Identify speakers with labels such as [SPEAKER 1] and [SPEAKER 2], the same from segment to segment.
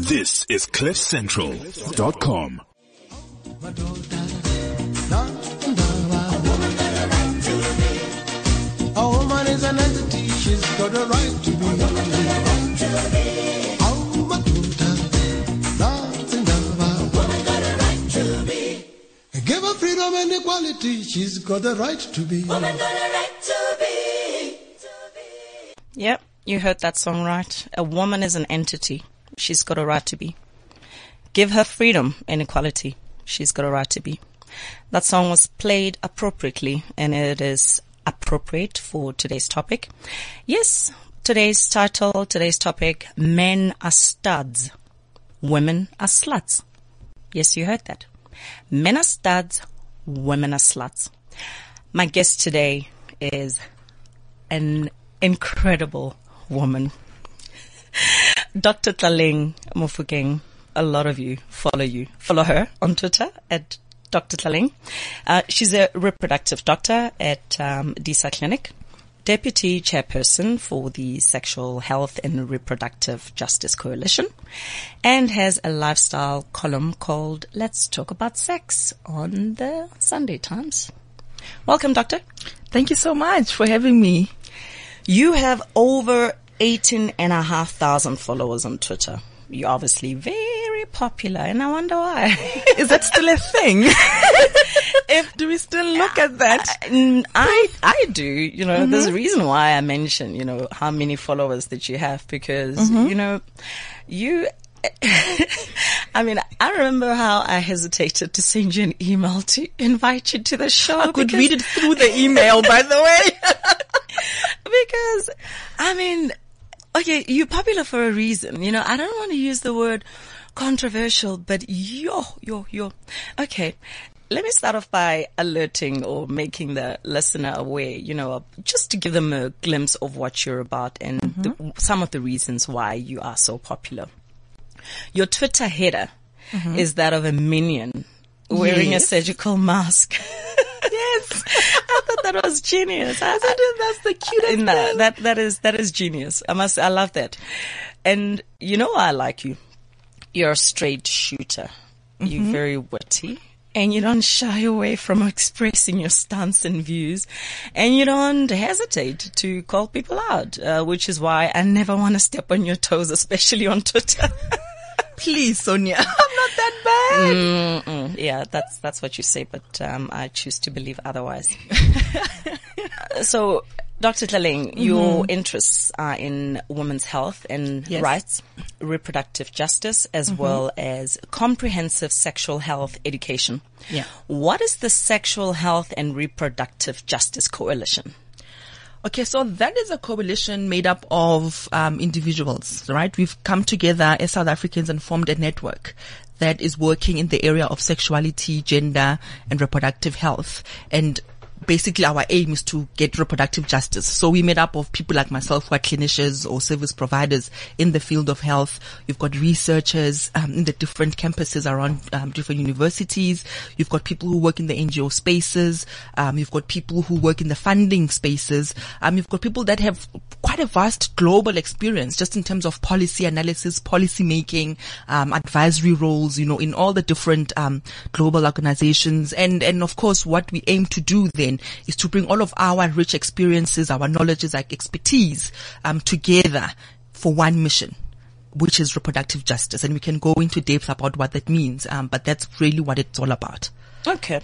[SPEAKER 1] This is CliffCentral.com.
[SPEAKER 2] A woman is an entity, she's got a right to be. Oh, my daughter, dancing lover. Give her freedom and equality, she's got the right to be.
[SPEAKER 3] Yep, you heard that song right. A woman is an entity. She's got a right to be. Give her freedom and equality. She's got a right to be. That song was played appropriately and it is appropriate for today's topic. Yes, today's title, today's topic, men are studs. Women are sluts. Yes, you heard that. Men are studs. Women are sluts. My guest today is an incredible woman. Dr. Tlaleng Mofokeng, a lot of you follow you, follow her on Twitter at Dr. Tlaleng. Uh, she's a reproductive doctor at um, DISA Clinic, deputy chairperson for the Sexual Health and Reproductive Justice Coalition, and has a lifestyle column called Let's Talk About Sex on the Sunday Times. Welcome, doctor.
[SPEAKER 4] Thank you so much for having me.
[SPEAKER 3] You have over 18 and a half thousand followers on Twitter. You're obviously very popular and I wonder why.
[SPEAKER 4] Is that still a thing? if do we still look at that?
[SPEAKER 3] Mm, I, I do, you know, there's a reason why I mention, you know, how many followers that you have because, you know, you, I mean, I remember how I hesitated to send you an email to invite you to the show.
[SPEAKER 4] I could read it through the email, by the way.
[SPEAKER 3] because I mean, okay, you're popular for a reason. You know, I don't want to use the word controversial, but yo, yo, yo. Okay. Let me start off by alerting or making the listener aware, you know, just to give them a glimpse of what you're about and the, mm-hmm. some of the reasons why you are so popular. Your Twitter header mm-hmm. is that of a minion wearing
[SPEAKER 4] Yes.
[SPEAKER 3] a surgical mask. I thought that was genius. I, I,
[SPEAKER 4] That's the cutest
[SPEAKER 3] no,
[SPEAKER 4] thing.
[SPEAKER 3] that that is that is genius. I must. I love that. And you know, I like you. You're a straight shooter. You're very witty. And you don't shy away from expressing your stance and views, and you don't hesitate to call people out, uh, which is why I never want to step on your toes, especially on Twitter.
[SPEAKER 4] Please, Sonia. I'm not that bad.
[SPEAKER 3] Mm, yeah, that's that's what you say, but um, I choose to believe otherwise. so, Dr. Tlaleng, your interests are in women's health and
[SPEAKER 4] Yes.
[SPEAKER 3] rights, reproductive justice, as well as comprehensive sexual health education.
[SPEAKER 4] Yeah.
[SPEAKER 3] What is the Sexual Health and Reproductive Justice Coalition?
[SPEAKER 4] Okay, so that is a coalition made up of um, individuals, right? We've come together as South Africans and formed a network that is working in the area of sexuality, gender, and reproductive health. And basically our aim is to get reproductive justice. So we made up of people like myself who are clinicians or service providers in the field of health. You've got researchers um, in the different campuses around um, different universities. You've got people who work in the NGO spaces. Um, you've got people who work in the funding spaces. Um, you've got people that have quite a vast global experience just in terms of policy analysis, policy making, um, advisory roles, you know, in all the different um, global organizations. And, and of course, what we aim to do then is to bring all of our rich experiences, our knowledges, our expertise um, together for one mission which is reproductive justice. And we can go into depth about what that means. Um, but that's really what it's all about.
[SPEAKER 3] Okay.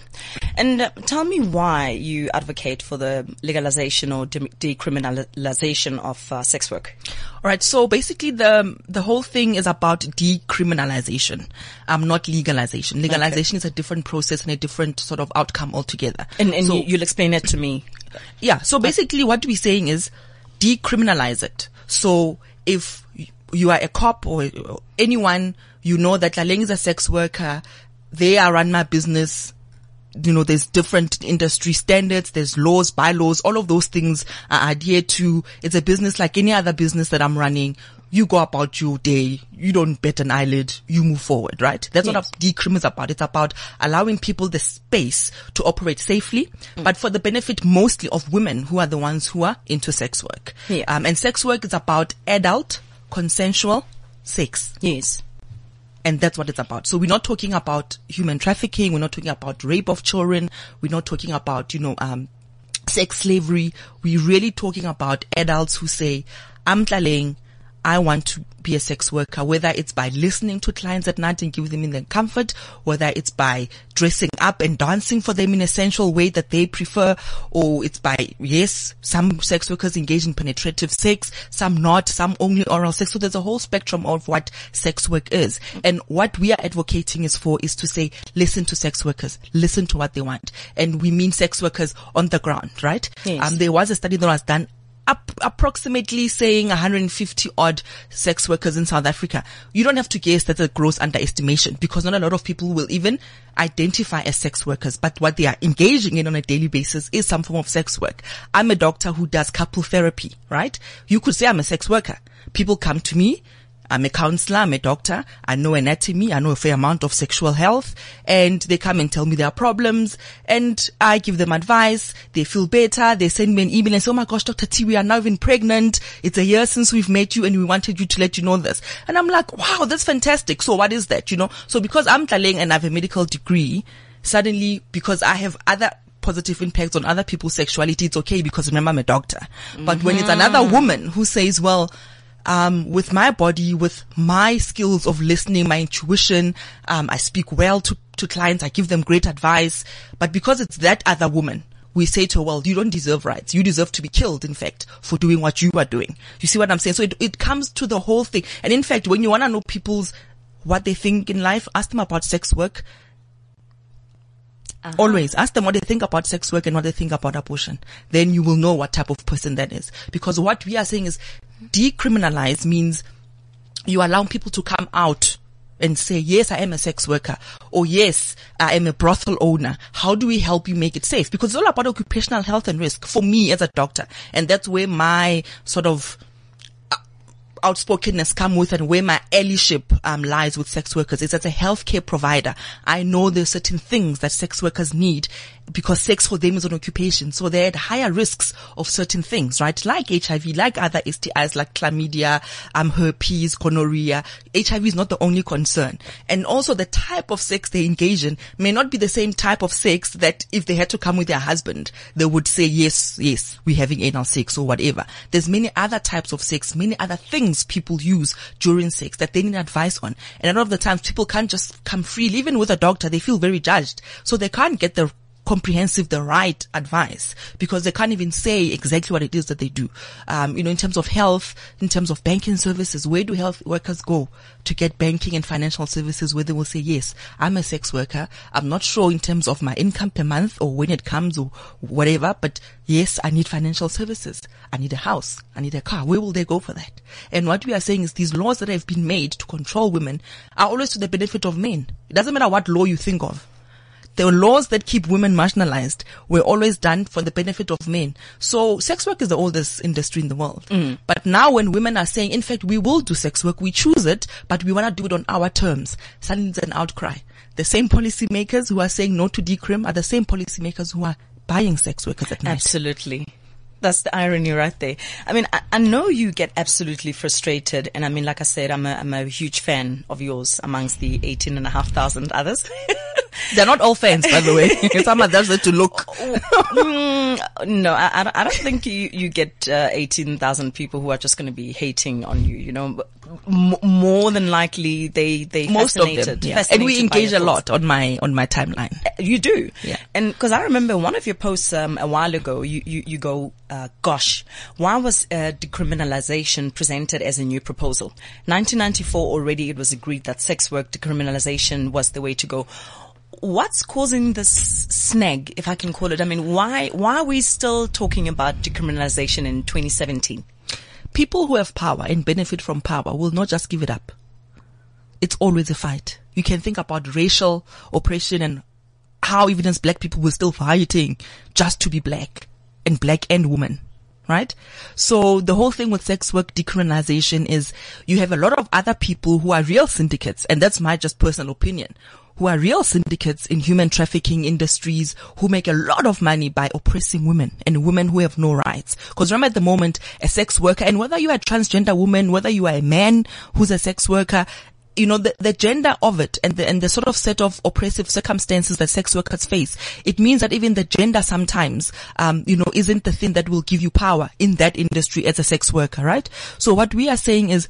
[SPEAKER 3] And uh, tell me why you advocate for the legalization or de- decriminalization of uh, sex work.
[SPEAKER 4] All right. So basically, the the whole thing is about decriminalization, um, not legalization. Legalization is a different process and a different sort of outcome altogether.
[SPEAKER 3] And, and
[SPEAKER 4] so,
[SPEAKER 3] you, you'll explain it to me.
[SPEAKER 4] yeah. So basically, what we're saying is decriminalize it. So if you are a cop or or anyone, you know that Tlaleng is a sex worker. They are run my business you know, there's different industry standards, there's laws, bylaws, all of those things are adhered to. It's a business like any other business that I'm running. You go about your day, you don't bet an eyelid, you move forward, right? That's
[SPEAKER 3] Yes.
[SPEAKER 4] what decrim is about. It's about allowing people the space to operate safely, but for the benefit mostly of women who are the ones who are into sex work.
[SPEAKER 3] Yeah.
[SPEAKER 4] Um, and sex work is about adult, consensual sex.
[SPEAKER 3] Yes.
[SPEAKER 4] And that's what it's about. So we're not talking about human trafficking. We're not talking about rape of children. We're not talking about, you know, um, sex slavery. We're really talking about adults who say, I'm Tlaleng. I want to be a sex worker, whether it's by listening to clients at night and giving them the comfort, whether it's by dressing up and dancing for them in a sensual way that they prefer, or it's by, yes, some sex workers engage in penetrative sex, some not, some only oral sex. So there's a whole spectrum of what sex work is. And what we are advocating is for is to say, listen to sex workers, listen to what they want. And we mean sex workers on the ground, right?
[SPEAKER 3] Yes.
[SPEAKER 4] Um, there was a study that was done up approximately saying 150 odd sex workers in South Africa. You don't have to guess that's a gross underestimation because not a lot of people will even identify as sex workers, but what they are engaging in on a daily basis is some form of sex work. I'm a doctor who does couple therapy, right? You could say I'm a sex worker. People come to me. I'm a counselor, I'm a doctor, I know anatomy, I know a fair amount of sexual health, and they come and tell me their problems, and I give them advice, they feel better, they send me an email and say, oh my gosh, Dr. T, we are now even pregnant, it's a year since we've met you and we wanted you to let you know this. And I'm like, wow, that's fantastic. So what is that, you know? So because I'm Tlaleng and I have a medical degree, suddenly, because I have other positive impacts on other people's sexuality, it's okay because remember I'm a doctor. But when it's mm-hmm. another woman who says, well, um, with my body, with my skills of listening, my intuition, um, I speak well to, to clients. I give them great advice. But because it's that other woman, we say to her, well, you don't deserve rights. You deserve to be killed, in fact, for doing what you are doing. You see what I'm saying? So it, it comes to the whole thing. And in fact, when you want to know people's, what they think in life, ask them about sex work. Always ask them what they think about sex work and what they think about abortion. Then you will know what type of person that is. Because what we are saying is decriminalize means you allow people to come out and say, yes, I am a sex worker or yes, I am a brothel owner. How do we help you make it safe? Because it's all about occupational health and risk for me as a doctor. And that's where my sort of uh, outspokenness come with and where my allyship um, lies with sex workers is as a healthcare provider. I know there's certain things that sex workers need because sex for them is an occupation. So they're at higher risks of certain things, right? Like HIV, like other STIs, like chlamydia, um, herpes, gonorrhea. HIV is not the only concern. And also the type of sex they engage in may not be the same type of sex that if they had to come with their husband, they would say, yes, yes, we're having anal sex or whatever. There's many other types of sex, many other things people use during sex that they need advice on. And a lot of the times people can't just come freely. Even with a doctor, they feel very judged. So they can't get the comprehensive, the right advice because they can't even say exactly what it is that they do. Um, you know, in terms of health, in terms of banking services, where do health workers go to get banking and financial services where they will say, yes, I'm a sex worker. I'm not sure in terms of my income per month or when it comes or whatever, but yes, I need financial services. I need a house. I need a car. Where will they go for that? And what we are saying is these laws that have been made to control women are always to the benefit of men. It doesn't matter what law you think of the laws that keep women marginalized were always done for the benefit of men. So sex work is the oldest industry in the world. Mm. But now when women are saying, in fact, we will do sex work, we choose it, but we want to do it on our terms, suddenly there's an outcry. The same policymakers who are saying no to decrim are the same policymakers who are buying sex workers at night.
[SPEAKER 3] Absolutely. That's the irony right there. I mean, I, I know you get absolutely frustrated. And I mean, like I said, I'm a, I'm a huge fan of yours amongst the 18 and a half thousand others.
[SPEAKER 4] They're not all fans, by the way. Some are just there to look.
[SPEAKER 3] Mm, no, I, I don't- think you, you get uh, 18,000 people who are just going to be hating on you, you know. M- more than likely, they, they
[SPEAKER 4] Most of them. yeah. And we engage a lot on my, on my timeline.
[SPEAKER 3] You do.
[SPEAKER 4] Yeah.
[SPEAKER 3] And because I remember one of your posts um, a while ago, you, you, you go, uh, gosh, why was uh, decriminalization presented as a new proposal? 1994 already it was agreed that sex work decriminalization was the way to go. What's causing this snag, if I can call it? I mean, why, why are we still talking about decriminalization in 2017?
[SPEAKER 4] people who have power and benefit from power will not just give it up. It's always a fight. You can think about racial oppression and how even as black people were still fighting just to be black and black and woman. Right? So the whole thing with sex work decriminalization is you have a lot of other people who are real syndicates, and that's my just personal opinion, who are real syndicates in human trafficking industries who make a lot of money by oppressing women and women who have no rights. Because remember at the moment, a sex worker, and whether you are a transgender woman, whether you are a man who's a sex worker, you know, the, the gender of it and the, and the sort of set of oppressive circumstances that sex workers face, it means that even the gender sometimes, um, you know, isn't the thing that will give you power in that industry as a sex worker, right? So what we are saying is,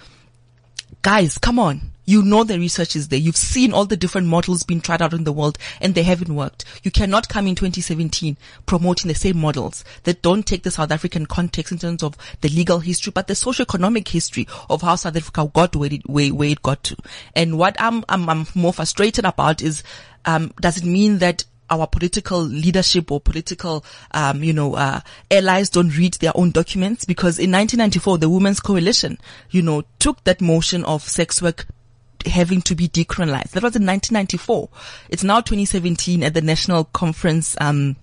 [SPEAKER 4] guys, come on. You know the research is there. You've seen all the different models being tried out in the world and they haven't worked. You cannot come in 2017 promoting the same models that don't take the South African context in terms of the legal history, but the socio-economic history of how South Africa got where it, where, where it got to. And what I'm, I'm, I'm more frustrated about is, um, does it mean that our political leadership or political, um, you know, uh, allies don't read their own documents because in 1994, the Women's Coalition, you know, took that motion of sex work having to be decriminalized. That was in 1994. It's now 2017 at the national conference, um,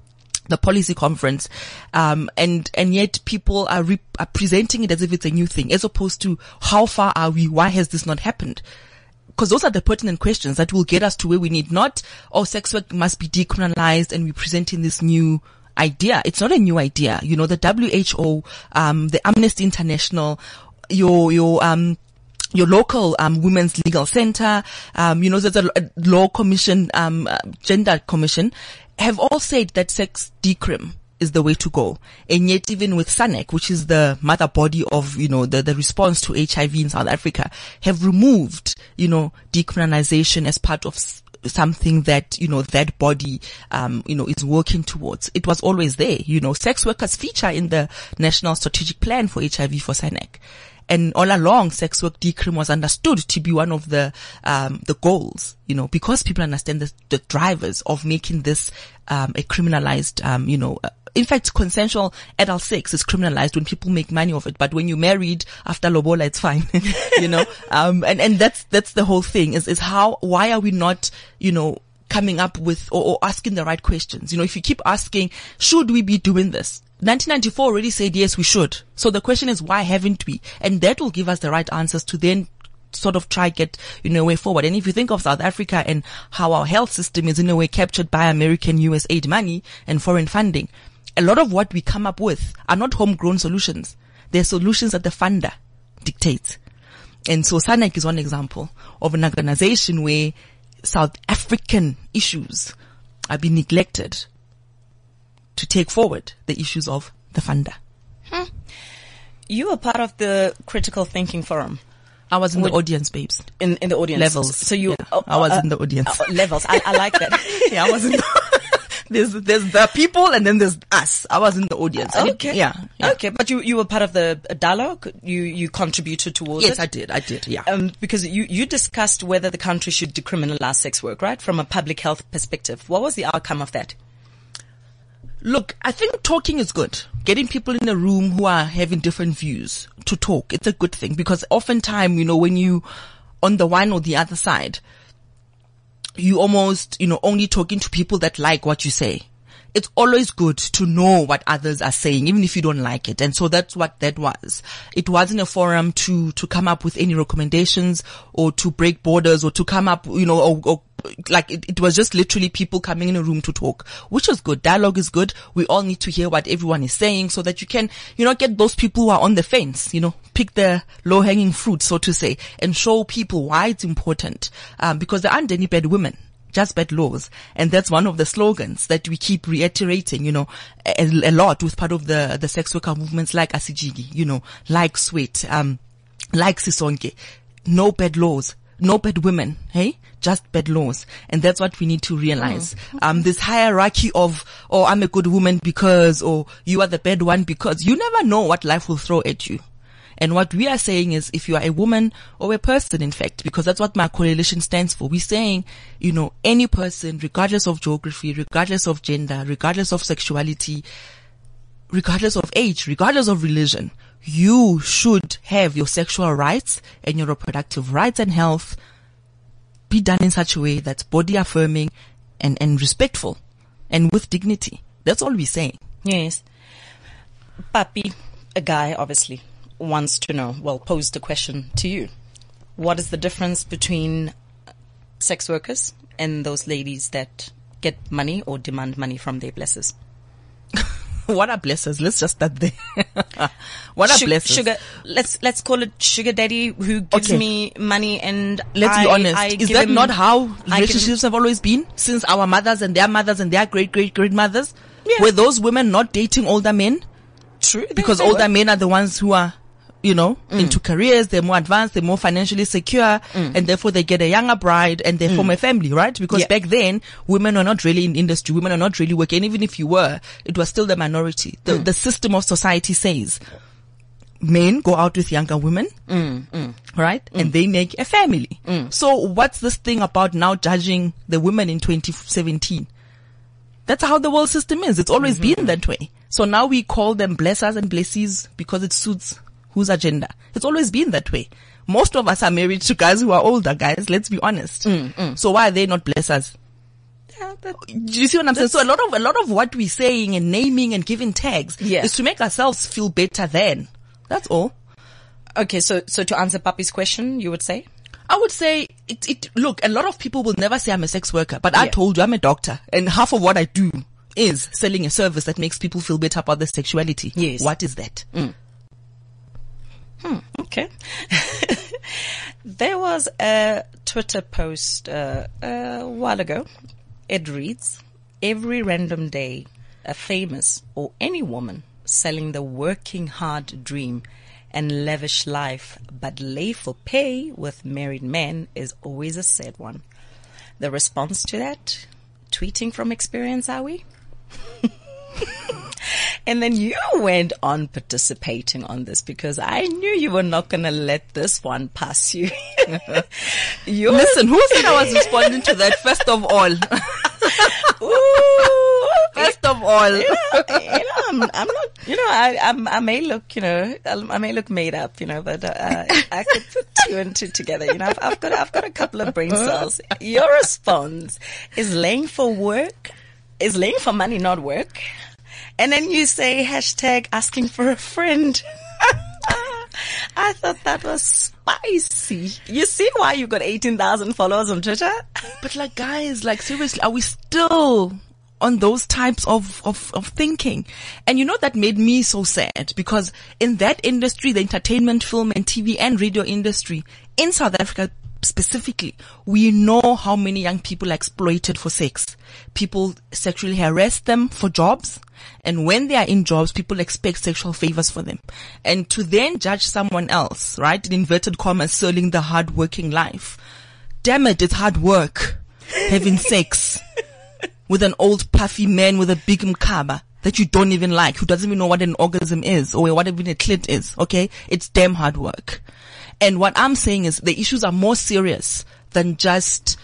[SPEAKER 4] the policy conference, um, and and yet people are, re- are presenting it as if it's a new thing, as opposed to how far are we? Why has this not happened? Because those are the pertinent questions that will get us to where we need. Not oh, sex work must be decriminalized, and we're presenting this new idea. It's not a new idea. You know, the WHO, um, the Amnesty International, your your um your local um, women's legal center, um, you know, there's a, law commission, um, uh, gender commission, have all said that sex decrim is the way to go. And yet even with SANAC, which is the mother body of, you know, the, the response to HIV in South Africa, have removed, you know, decriminalization as part of something that, you know, that body, um, you know, is working towards. It was always there, you know, sex workers feature in the national strategic plan for HIV for SANAC. And all along, sex work decrim was understood to be one of the um, the goals, you know, because people understand the, the drivers of making this um, a criminalized, um, you know. Uh, in fact, consensual adult sex is criminalized when people make money of it. But when you're married after lobola, it's fine, you know. Um, and and that's that's the whole thing. Is is how why are we not, you know, coming up with or, or asking the right questions? You know, if you keep asking, should we be doing this? 1994 already said yes, we should. So the question is, why haven't we? And that will give us the right answers to then sort of try get, you know, way forward. And if you think of South Africa and how our health system is in a way captured by American US aid money and foreign funding, a lot of what we come up with are not homegrown solutions. They're solutions that the funder dictates. And so SANAC is one example of an organization where South African issues are being neglected to take forward the issues of the funder.
[SPEAKER 3] You were part of the critical thinking forum
[SPEAKER 4] I was in
[SPEAKER 3] Would-
[SPEAKER 4] the audience, babes.
[SPEAKER 3] in, in the audience.
[SPEAKER 4] Levels.
[SPEAKER 3] So you,
[SPEAKER 4] Yeah, I was in the audience.
[SPEAKER 3] uh, levels. I, I like that.
[SPEAKER 4] yeah, I was in the, there's, there's the people and then there's us. I was in the audience. Did-
[SPEAKER 3] Okay.
[SPEAKER 4] yeah. yeah.
[SPEAKER 3] Okay. But you, you were part of the uh, dialogue. You, you contributed towards
[SPEAKER 4] Yes,
[SPEAKER 3] it.
[SPEAKER 4] I did. I did. Yeah.
[SPEAKER 3] Um, because you, you discussed whether the country should decriminalize sex work, right? From a public health perspective. What was the outcome of that?
[SPEAKER 4] Look, I think talking is good. Getting people in a room who are having different views to talk, it's a good thing because oftentimes, you know, when you on the one or the other side, you almost, you know, only talking to people that like what you say. It's always good to know what others are saying, even if you don't like it. And so that's what that was. It wasn't a forum to, to come up with any recommendations or to break borders or to come up, you know, or, or like it, it was just literally people coming in a room to talk, which was good. Dialogue is good. We all need to hear what everyone is saying so that you can, you know, get those people who are on the fence, you know, pick the low hanging fruit, so to say, and show people why it's important. Um, because there aren't any bad women. Just bad laws. And that's one of the slogans that we keep reiterating, you know, a, a lot with part of the, the sex worker movements like Asijiki, you know, like SWEAT, um, like Sisonke. No bad laws. No bad women, hey? Just bad laws. And that's what we need to realize. Um, this hierarchy of, oh, I'm a good woman because, or you are the bad one because you never know what life will throw at you. And what we are saying is if you are a woman or a person, in fact, because that's what my coalition stands for, we're saying, you know, any person, regardless of geography, regardless of gender, regardless of sexuality, regardless of age, regardless of religion, you should have your sexual rights and your reproductive rights and health be done in such a way that's body affirming and, and respectful and with dignity. That's all we're saying.
[SPEAKER 3] Yes. Papi, a guy obviously, wants to know, well, posed a question to you. What is the difference between sex workers and those ladies that get money or demand money from their blessers?
[SPEAKER 4] what are blessers? Let's just start there. what are
[SPEAKER 3] Su-
[SPEAKER 4] blessers?
[SPEAKER 3] Sugar, let's let's call it sugar daddy who gives
[SPEAKER 4] Okay.
[SPEAKER 3] me money and
[SPEAKER 4] Let's be honest.
[SPEAKER 3] I
[SPEAKER 4] Is that
[SPEAKER 3] him-
[SPEAKER 4] not how
[SPEAKER 3] I give him-
[SPEAKER 4] relationships have always been since our mothers and their mothers and their great great great mothers?
[SPEAKER 3] Yeah.
[SPEAKER 4] Were those women not dating older men?
[SPEAKER 3] True,
[SPEAKER 4] Because older
[SPEAKER 3] were.
[SPEAKER 4] men are the ones who are, you know,
[SPEAKER 3] Mm.
[SPEAKER 4] into careers, they're more advanced, they're more financially secure, and therefore they get a younger bride and they form a family, right? Because
[SPEAKER 3] Mm. Yeah.
[SPEAKER 4] back then, women were not really in industry, women are not really working, even if you were, it was still the minority. The,
[SPEAKER 3] Mm.
[SPEAKER 4] the system of society says, men go out with younger women,
[SPEAKER 3] Mm,
[SPEAKER 4] right? And they make a family. So what's this thing about now judging the women in 2017? That's how the world system is. It's always
[SPEAKER 3] Mm-hmm.
[SPEAKER 4] been that way. So now we call them blessers and blessees because it suits whose agenda. It's always been that way. Most of us are married to guys who are older guys. Let's be honest.
[SPEAKER 3] Mm,
[SPEAKER 4] So why are they not blessers?
[SPEAKER 3] Yeah,
[SPEAKER 4] Do you see what I'm saying? So a lot of, a lot of what we're saying and naming and giving tags
[SPEAKER 3] Yeah.
[SPEAKER 4] is to make ourselves feel better Then That's all.
[SPEAKER 3] okay, so so to answer Papi's question, you would say
[SPEAKER 4] I would say it, it, look, a lot of people will never say I'm a sex worker, but I told you I'm a doctor and half of what I do is selling a service that makes people feel better about their sexuality.
[SPEAKER 3] Yes.
[SPEAKER 4] What is that?
[SPEAKER 3] Okay. there was a Twitter post uh, a while ago. It reads: Every random day, a famous or any woman selling the working hard dream and lavish life, but lay for pay with married men is always a sad one. The response to that? Tweeting from experience, are we? And then you went on participating on this because I knew you were not going to let this one pass you. you
[SPEAKER 4] Listen, who said I was responding to that first of all?
[SPEAKER 3] Ooh,
[SPEAKER 4] first of all.
[SPEAKER 3] you know, I'm, I'm not, you know, I, I'm, I may look, you know, I may look made up, you know, but uh, I could put two and two together. You know, I've, I've got, I've got a couple of brain cells. Your response is laying for work, is laying for money, not work. And then you say hashtag asking for a friend. I thought that was spicy. You see why you got 18,000 followers on Twitter?
[SPEAKER 4] But like guys, like seriously, are we still on those types of, of, of thinking? And you know, that made me so sad because in that industry, the entertainment, film and TV and radio industry in South Africa specifically, we know how many young people are exploited for sex. People sexually harass them for jobs. And when they are in jobs, people expect sexual favors for them. And to then judge someone else, right, in inverted commas, selling the hard working life. Damn it, it's hard work having sex with an old puffy man with a big mkaba that you don't even like, who doesn't even know what an orgasm is or what even a clit is. Okay. It's damn hard work. And what I'm saying is the issues are more serious than just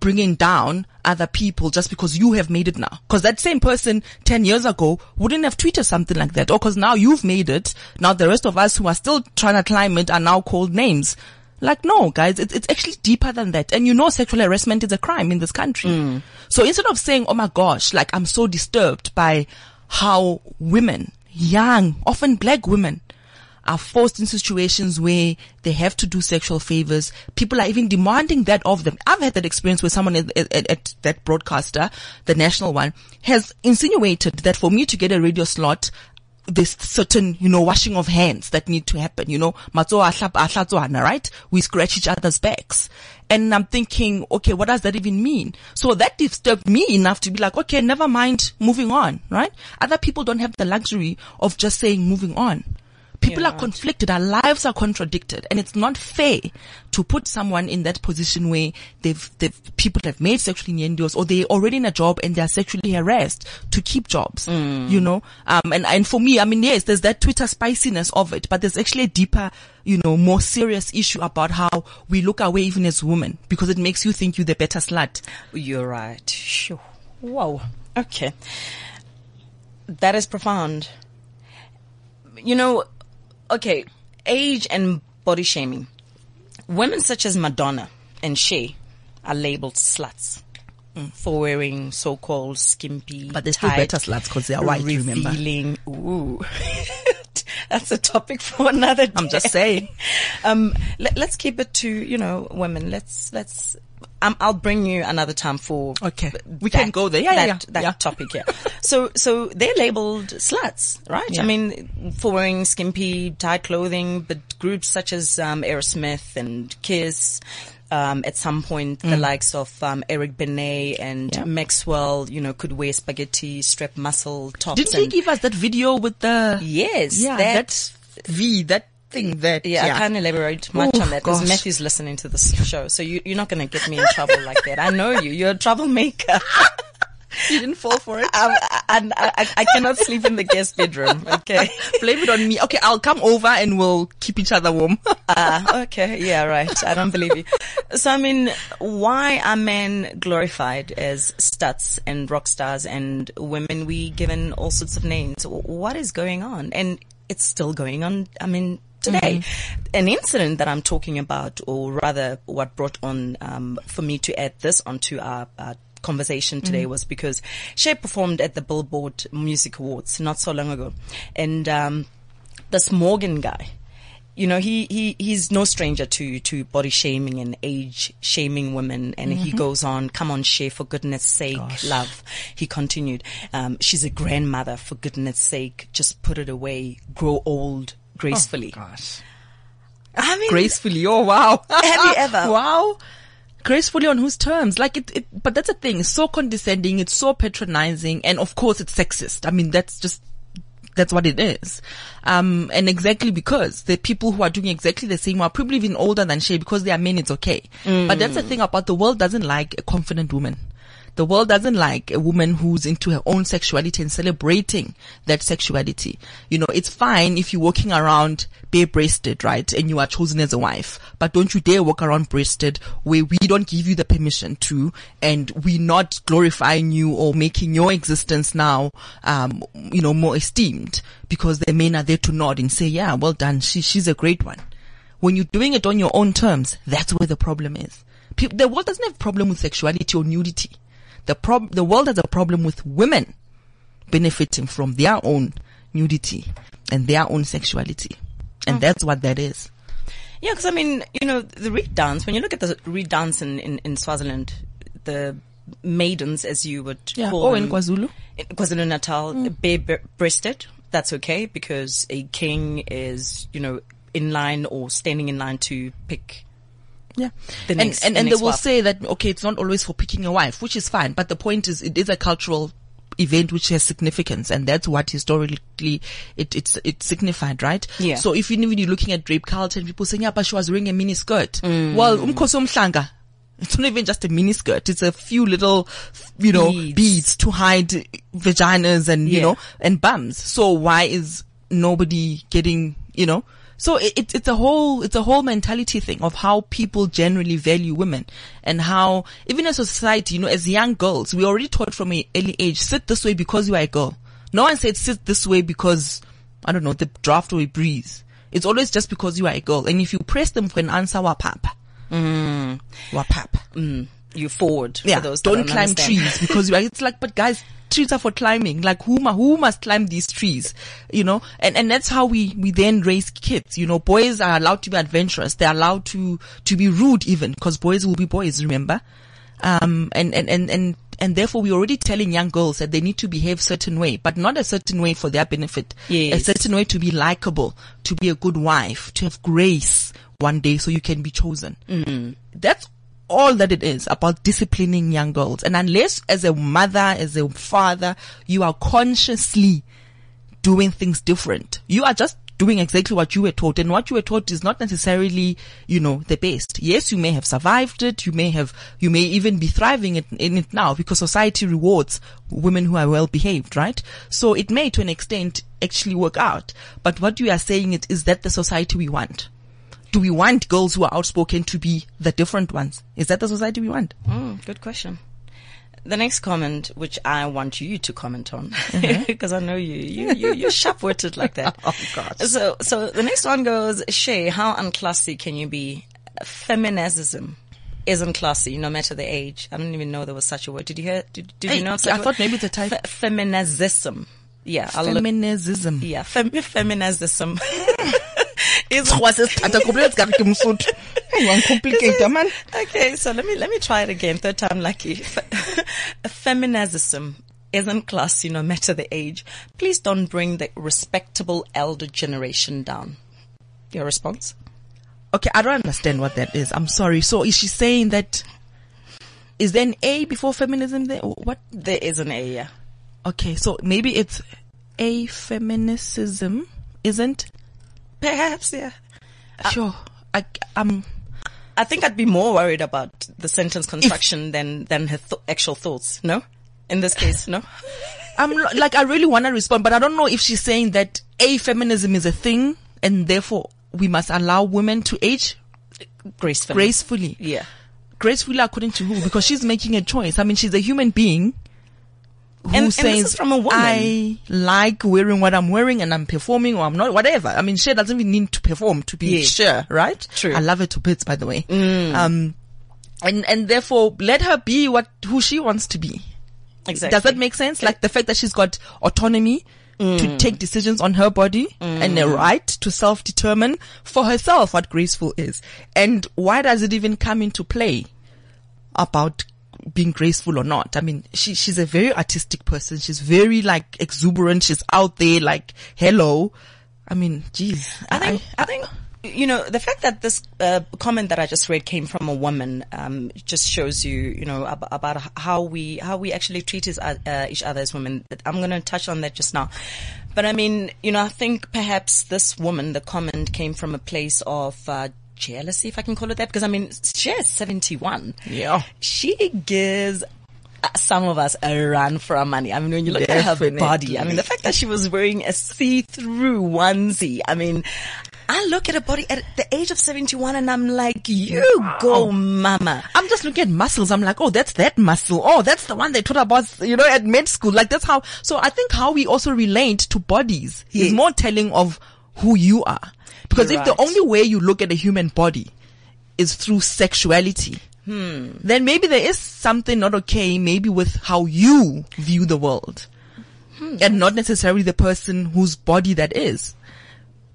[SPEAKER 4] bringing down other people just because you have made it now. Cause that same person 10 years ago wouldn't have tweeted something like that. Or cause now you've made it. Now the rest of us who are still trying to climb it are now called names. Like, no, guys, it's, it's actually deeper than that. And you know sexual harassment is a crime in this country. Mm. So instead of saying, oh my gosh, like I'm so disturbed by how women, young, often black women, are forced in situations where they have to do sexual favors. People are even demanding that of them. I've had that experience where someone at, at, at that broadcaster, the national one, has insinuated that for me to get a radio slot, there's certain, you know, washing of hands that need to happen, you know, right? We scratch each other's backs. And I'm thinking, okay, what does that even mean? So that disturbed me enough to be like, okay, never mind, moving on, right? Other people don't have the luxury of just saying moving on. People are conflicted. Our lives are contradicted, and it's not fair to put someone in that position where they've, they've people have made sexual innuendos or they're already in a job and they're sexually harassed to keep jobs. You know, um, and and for me, I mean, yes, there's that Twitter spiciness of it, but there's actually a deeper, you know, more serious issue about how we look away even as women because it makes you think you're the better slut.
[SPEAKER 3] You're right. Sure. Whoa. Okay. That is profound. You know, okay, age and body shaming. Women such as Madonna and Cher are labeled sluts for wearing so-called skimpy,
[SPEAKER 4] But they're still better sluts because they are white, remember?
[SPEAKER 3] revealing. Ooh, that's a topic for another. Day.
[SPEAKER 4] I'm just saying.
[SPEAKER 3] Um, let, let's keep it to you know women. Let's let's. Um, I'll bring you another time for
[SPEAKER 4] Okay. We can go there. Yeah,
[SPEAKER 3] that,
[SPEAKER 4] yeah.
[SPEAKER 3] that
[SPEAKER 4] Yeah.
[SPEAKER 3] topic. Yeah. so so they're labeled sluts, right?
[SPEAKER 4] Yeah.
[SPEAKER 3] I mean, for wearing skimpy, tight clothing, but groups such as um, Aerosmith and Kiss. Um, at some point, the likes of um, Eric Benet and
[SPEAKER 4] Mm. Yeah.
[SPEAKER 3] Maxwell, you know, could wear spaghetti strap muscle tops.
[SPEAKER 4] Didn't he give us that video with the
[SPEAKER 3] yes,
[SPEAKER 4] yeah
[SPEAKER 3] that,
[SPEAKER 4] that V that thing that
[SPEAKER 3] yeah, I can't elaborate much
[SPEAKER 4] Oh,
[SPEAKER 3] on that because. Matthew's listening to this show, so you, you're not going to get me in trouble like that. I know you. You're a troublemaker.
[SPEAKER 4] you didn't fall for it.
[SPEAKER 3] And I, I, I cannot sleep in the guest bedroom. Okay.
[SPEAKER 4] Blame it on me. Okay, I'll come over and we'll keep each other warm.
[SPEAKER 3] Ah, okay. Yeah, right. I don't believe you. So, I mean, why are men glorified as studs and rock stars and women we given all sorts of names? What is going on? And it's still going on. I mean, today, an incident that I'm talking about, or rather what brought on, um, for me to add this onto our, our conversation today was because she performed at the Billboard Music Awards not so long ago. And, um, this Morgan guy, you know, he, he, he's no stranger to, to body shaming and age shaming women. And he goes on, come on, Cher, for goodness sake, love. He continued, um, she's a grandmother, for goodness sake, just put it away, grow old gracefully.
[SPEAKER 4] Gosh.
[SPEAKER 3] I mean,
[SPEAKER 4] Gracefully. Oh wow.
[SPEAKER 3] Have you ever?
[SPEAKER 4] Wow. Gracefully on whose terms? Like it, it, but that's the thing. It's so condescending. It's so patronizing. And of course it's sexist. I mean, that's just, that's what it is. Um, and exactly because the people who are doing exactly the same are probably even older than Cher because they are men, it's okay. But that's the thing about the world doesn't like a confident woman. The world doesn't like a woman who's into her own sexuality and celebrating that sexuality. You know, it's fine if you're walking around bare-breasted, right? And you are chosen as a wife. But don't you dare walk around breasted where we don't give you the permission to and we're not glorifying you or making your existence now, um, you know, more esteemed because the men are there to nod and say, yeah, well done. She, she's a great one. When you're doing it on your own terms, that's where the problem is. The world doesn't have problem with sexuality or nudity. The prob- the world has a problem with women benefiting from their own nudity and their own sexuality. And that's what that is.
[SPEAKER 3] Yeah, because I mean, you know, the reed dance, when you look at the reed dance in, in, in Swaziland, the maidens, as you would oh, call
[SPEAKER 4] Oh, in
[SPEAKER 3] them,
[SPEAKER 4] KwaZulu.
[SPEAKER 3] in KwaZulu Natal, mm. bare breasted. That's okay because a king is, you know, in line or standing in line to pick.
[SPEAKER 4] Yeah.
[SPEAKER 3] The
[SPEAKER 4] and
[SPEAKER 3] next-
[SPEAKER 4] and,
[SPEAKER 3] the
[SPEAKER 4] and they will
[SPEAKER 3] wife.
[SPEAKER 4] say that, okay, it's not always for picking a wife, which is fine. But the point is, it is a cultural event which has significance and that's what historically it, it's, it's signified, right?
[SPEAKER 3] Yeah.
[SPEAKER 4] So if even you're looking at rape culture and people saying, yeah, but she was wearing a mini skirt.
[SPEAKER 3] Mm.
[SPEAKER 4] Well, umkhosi womhlanga. It's not even just a mini skirt. It's a few little, you know,
[SPEAKER 3] Beads.
[SPEAKER 4] beads, to hide vaginas and, you know, and bums. So why is nobody getting, you know, so it, it, it's a whole, it's a whole mentality thing of how people generally value women and how even as a society, you know, as young girls, we already taught from an early age, sit this way because you are a girl. No one said sit this way because, I don't know, the draft or a breeze. It's always just because you are a girl. And if you press them for an answer, wapap. Mm. Wapap.
[SPEAKER 3] Mm, you forward
[SPEAKER 4] Yeah,
[SPEAKER 3] for those that
[SPEAKER 4] don't climb
[SPEAKER 3] understand.
[SPEAKER 4] trees because you are, it's like, but guys, trees are for climbing. Like who, who must climb these trees? You know, and, and that's how we, we then raise kids. You know, boys are allowed to be adventurous. They're allowed to, to be rude even because boys will be boys, remember? Um, and, and, and, and, and therefore we're already telling young girls that they need to behave certain way, but not a certain way for their benefit.
[SPEAKER 3] Yes.
[SPEAKER 4] A certain way to be likable, to be a good wife, to have grace one day so you can be chosen. That's all that it is about disciplining young girls. And unless as a mother, as a father, you are consciously doing things different, you are just doing exactly what you were taught and what you were taught is not necessarily, you know, the best. Yes, you may have survived it. You may have, you may even be thriving in, in it now because society rewards women who are well behaved, right? So it may to an extent actually work out. But what you are saying it is that the society we want. Do we want girls who are outspoken to be the different ones? Is that the society we want?
[SPEAKER 3] Mm, good question. The next comment, which I want you to comment on, because I know you, you, you you're sharp-witted like that.
[SPEAKER 4] Oh, God.
[SPEAKER 3] So, so the next one goes, Cher, how unclassy can you be? Feminism isn't classy, no matter the age. I don't even know there was such a word. Did you hear? Did, did
[SPEAKER 4] Hey,
[SPEAKER 3] you know?
[SPEAKER 4] I thought maybe the type.
[SPEAKER 3] Fe- feminism. Yeah, I'll look-
[SPEAKER 4] Feminism.
[SPEAKER 3] yeah, fem- feminism. Is-
[SPEAKER 4] Tshwa se se thata, ko bolela se ka re ke Mosotho. Hey, wa ncomplicata, man.
[SPEAKER 3] Okay, so let me let me try it again. Third time lucky. Fe- Feminazism isn't classy no matter the age. Please don't bring the respectable elder generation down. Your response?
[SPEAKER 4] Okay, I don't understand what that is. I'm sorry. So is she saying that, is there an A before feminism there? What?
[SPEAKER 3] There is an A. Yeah.
[SPEAKER 4] Okay, so maybe it's a feminicism, isn't?
[SPEAKER 3] Perhaps, yeah.
[SPEAKER 4] Sure. I, um,
[SPEAKER 3] I think I'd be more worried about the sentence construction than than her th- actual thoughts. No, in this case, no.
[SPEAKER 4] I'm like, I really want to respond, but I don't know if she's saying that a feminism is a thing and therefore we must allow women to age
[SPEAKER 3] Gracefully.
[SPEAKER 4] gracefully.
[SPEAKER 3] Yeah.
[SPEAKER 4] Gracefully according to who? Because she's making a choice. I mean, she's a human being who
[SPEAKER 3] And- and this
[SPEAKER 4] says,
[SPEAKER 3] is from a woman.
[SPEAKER 4] I like wearing what I'm wearing and I'm performing or I'm not, whatever. I mean, she doesn't even need to perform to be
[SPEAKER 3] Yeah.
[SPEAKER 4] sure, right?
[SPEAKER 3] True. Mm.
[SPEAKER 4] I love her to bits, by the way. Um, and, and therefore let her be what, who she wants to be.
[SPEAKER 3] Exactly.
[SPEAKER 4] Does that make sense? Like the fact that she's got autonomy
[SPEAKER 3] Mm.
[SPEAKER 4] to take decisions on her body and a right to self-determine for herself what graceful is. And why does it even come into play about being graceful or not? I mean, she, she's a very artistic person. She's very like exuberant. She's out there like, hello. I mean, geez.
[SPEAKER 3] I think, I, think, you know, the fact that this uh, comment that I just read came from a woman um, just shows you, you know, ab- about how we how we actually treat his, uh, each other as women. I'm going to touch on that just now. But I mean, you know, I think perhaps this woman, the comment came from a place of uh, jealousy, if I can call it that, because I mean, she is 71.
[SPEAKER 4] Yeah.
[SPEAKER 3] She gives some of us a run for our money. I mean, when you look at her body, I mean, the fact that she was wearing a see-through onesie, I mean, I look at her body at the age of 71 and I'm like, you go oh. mama.
[SPEAKER 4] I'm just looking at muscles. I'm like, oh, that's that muscle. Oh, that's the one they taught about, you know, at med school. Like that's how, so I think how we also relate to bodies
[SPEAKER 3] Yes.
[SPEAKER 4] is more telling of who you are. Because
[SPEAKER 3] You're
[SPEAKER 4] if the only way you look at a human body is through sexuality,
[SPEAKER 3] Hmm.
[SPEAKER 4] then maybe there is something not okay, maybe with how you view the world.
[SPEAKER 3] Hmm.
[SPEAKER 4] And not necessarily the person whose body that is.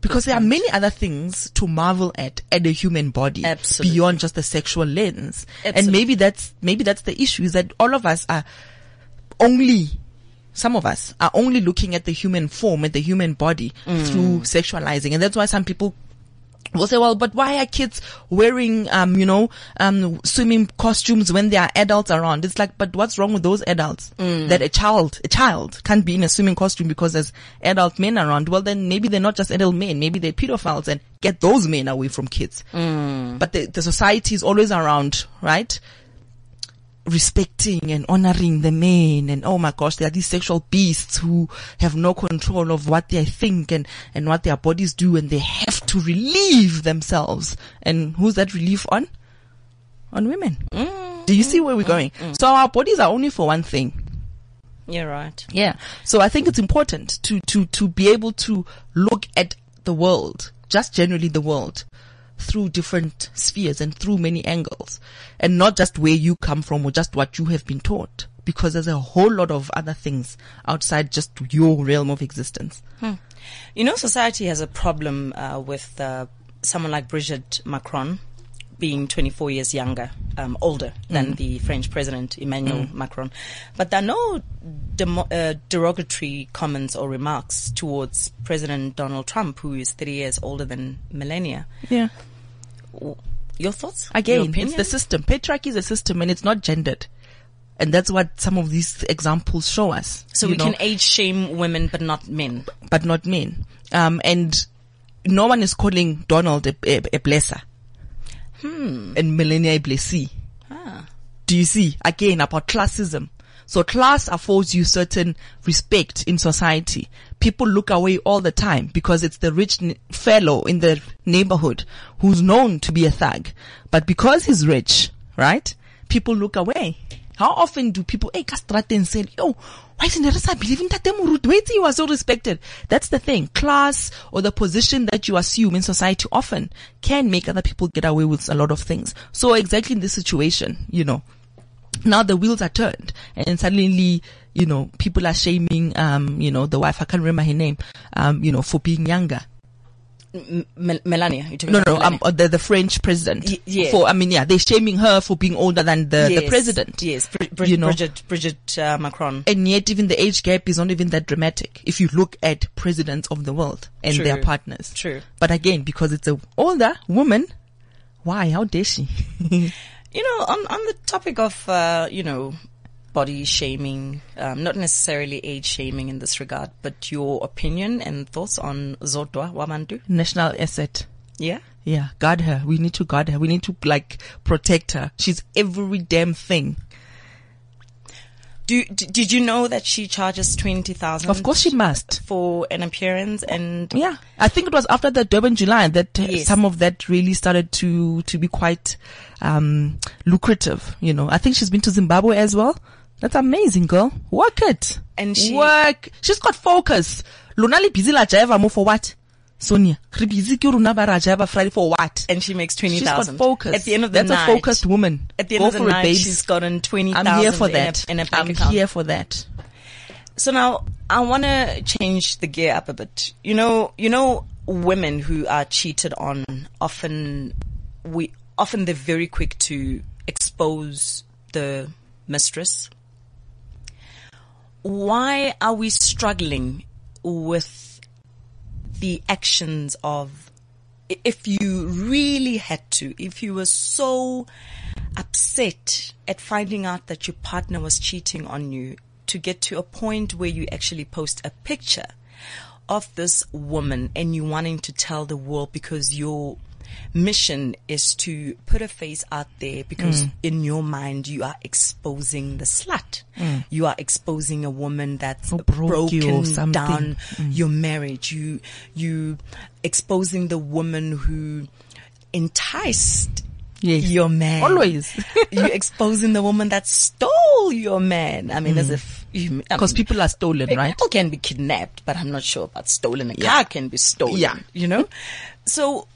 [SPEAKER 4] Because there are many other things to marvel at at a human body
[SPEAKER 3] Absolutely.
[SPEAKER 4] beyond just the sexual lens. And maybe that's maybe that's the issue is that all of us are only some of us are only looking at the human form, at the human body
[SPEAKER 3] Mm.
[SPEAKER 4] through sexualizing. And that's why some people will say, well, but why are kids wearing, um, you know, um, swimming costumes when there are adults around? It's like, but what's wrong with those adults?
[SPEAKER 3] Mm.
[SPEAKER 4] That a child, a child can't be in a swimming costume because there's adult men around. Well, then maybe they're not just adult men. Maybe they're pedophiles and get those men away from kids.
[SPEAKER 3] Mm.
[SPEAKER 4] But the, the society is always around, right? Respecting and honoring the men and oh my gosh, there are these sexual beasts who have no control of what they think and, and what their bodies do and they have to relieve themselves. And who's that relief on? On women. Mm-hmm. Do you see where we're mm-hmm. going? So our bodies are only for one thing.
[SPEAKER 3] You're right.
[SPEAKER 4] Yeah. So I think it's important to, to, to be able to look at the world, just generally the world, through different spheres and through many angles and not just where you come from or just what you have been taught because there's a whole lot of other things outside just your realm of existence.
[SPEAKER 3] You know, society has a problem uh, with uh, someone like Brigitte Macron being 24 years younger, um, older than the French president Emmanuel Macron. But there are no demo- uh, derogatory comments or remarks towards President Donald Trump, who is 30 years older than Melania.
[SPEAKER 4] Yeah.
[SPEAKER 3] Your thoughts?
[SPEAKER 4] Again,
[SPEAKER 3] Your
[SPEAKER 4] it's the system. Patriarchy is a system and it's not gendered. And that's what some of these examples show us.
[SPEAKER 3] so we
[SPEAKER 4] know.
[SPEAKER 3] can age shame women, but not men.
[SPEAKER 4] but not men. Um, and no one is calling Donald a, a, a blesser. And Melania a blessee. Do you see? Again, about classism. So class affords you certain respect in society. People look away all the time because it's the rich fellow in the neighborhood who's known to be a thug. But because he's rich, right? People look away. How often do people, hey, castrate and say, yo, why isn't believe in Tate Murut? Wait you are so respected. That's the thing. Class or the position that you assume in society often can make other people get away with a lot of things. So exactly in this situation, you know, now the wheels are turned and suddenly, you know, people are shaming, um, you know, the wife, I can't remember her name, um, you know, for being younger.
[SPEAKER 3] M- Mel- Melania.
[SPEAKER 4] No,
[SPEAKER 3] about
[SPEAKER 4] no, um,
[SPEAKER 3] Melania.
[SPEAKER 4] uh, the, the French president.
[SPEAKER 3] Y- yeah.
[SPEAKER 4] For, I mean, yeah, they're shaming her for being older than the, the president.
[SPEAKER 3] Yes, Bri- Bri-
[SPEAKER 4] You know.
[SPEAKER 3] Bridget, Bridget uh, Macron.
[SPEAKER 4] And yet even the age gap is not even that dramatic if you look at presidents of the world and
[SPEAKER 3] True.
[SPEAKER 4] their partners.
[SPEAKER 3] True.
[SPEAKER 4] But again, because it's a older woman, why? How dare she?
[SPEAKER 3] You know, on on the topic of uh, you know body shaming, um, not necessarily age shaming in this regard, but your opinion and thoughts on Zodwa Wabantu?
[SPEAKER 4] National asset.
[SPEAKER 3] Yeah.
[SPEAKER 4] Yeah, guard her. We need to guard her. We need to like protect her. She's every damn thing.
[SPEAKER 3] Do, did you know that she charges twenty thousand?
[SPEAKER 4] Of course she must.
[SPEAKER 3] for an appearance and
[SPEAKER 4] Yeah, I think it was after the Durban July that uh,
[SPEAKER 3] Yes.
[SPEAKER 4] some of that really started to to be quite um lucrative. You know, I think she's been to Zimbabwe as well. That's amazing, girl. Work it
[SPEAKER 3] And she-
[SPEAKER 4] work. She's got focus. Lunali busy la jaiva mo for what? Sonia, busy ke rona ba ra jaiva Friday for what?
[SPEAKER 3] and she makes twenty
[SPEAKER 4] She's got focus.
[SPEAKER 3] At the end of the
[SPEAKER 4] That's
[SPEAKER 3] night,
[SPEAKER 4] a focused woman.
[SPEAKER 3] At the end
[SPEAKER 4] Go
[SPEAKER 3] of the
[SPEAKER 4] it,
[SPEAKER 3] night,
[SPEAKER 4] babes.
[SPEAKER 3] she's gotten twenty thousand.
[SPEAKER 4] I'm here for
[SPEAKER 3] in
[SPEAKER 4] that.
[SPEAKER 3] A, in a bank
[SPEAKER 4] I'm
[SPEAKER 3] account.
[SPEAKER 4] here for that.
[SPEAKER 3] So now I want to change the gear up a bit. You know, you know, women who are cheated on often we often they're very quick to expose the mistress. Why are we struggling with the actions of if you really had to, if you were so upset at finding out that your partner was cheating on you to get to a point where you actually post a picture of this woman and you wanting to tell the world because your mission is to put a face out there because mm. in your mind you are exposing the slut. Mm. You are exposing a woman that's
[SPEAKER 4] Who broke you or
[SPEAKER 3] broken
[SPEAKER 4] something.
[SPEAKER 3] down mm. your marriage. You, you exposing the woman who enticed
[SPEAKER 4] Yes.
[SPEAKER 3] your man.
[SPEAKER 4] Always.
[SPEAKER 3] You're exposing the woman that stole your man. I mean, as if you, I
[SPEAKER 4] Because
[SPEAKER 3] mean,
[SPEAKER 4] people are stolen, right?
[SPEAKER 3] People can be kidnapped, but I'm not sure about stolen. A
[SPEAKER 4] Yeah.
[SPEAKER 3] car can be stolen.
[SPEAKER 4] Yeah.
[SPEAKER 3] You know? So,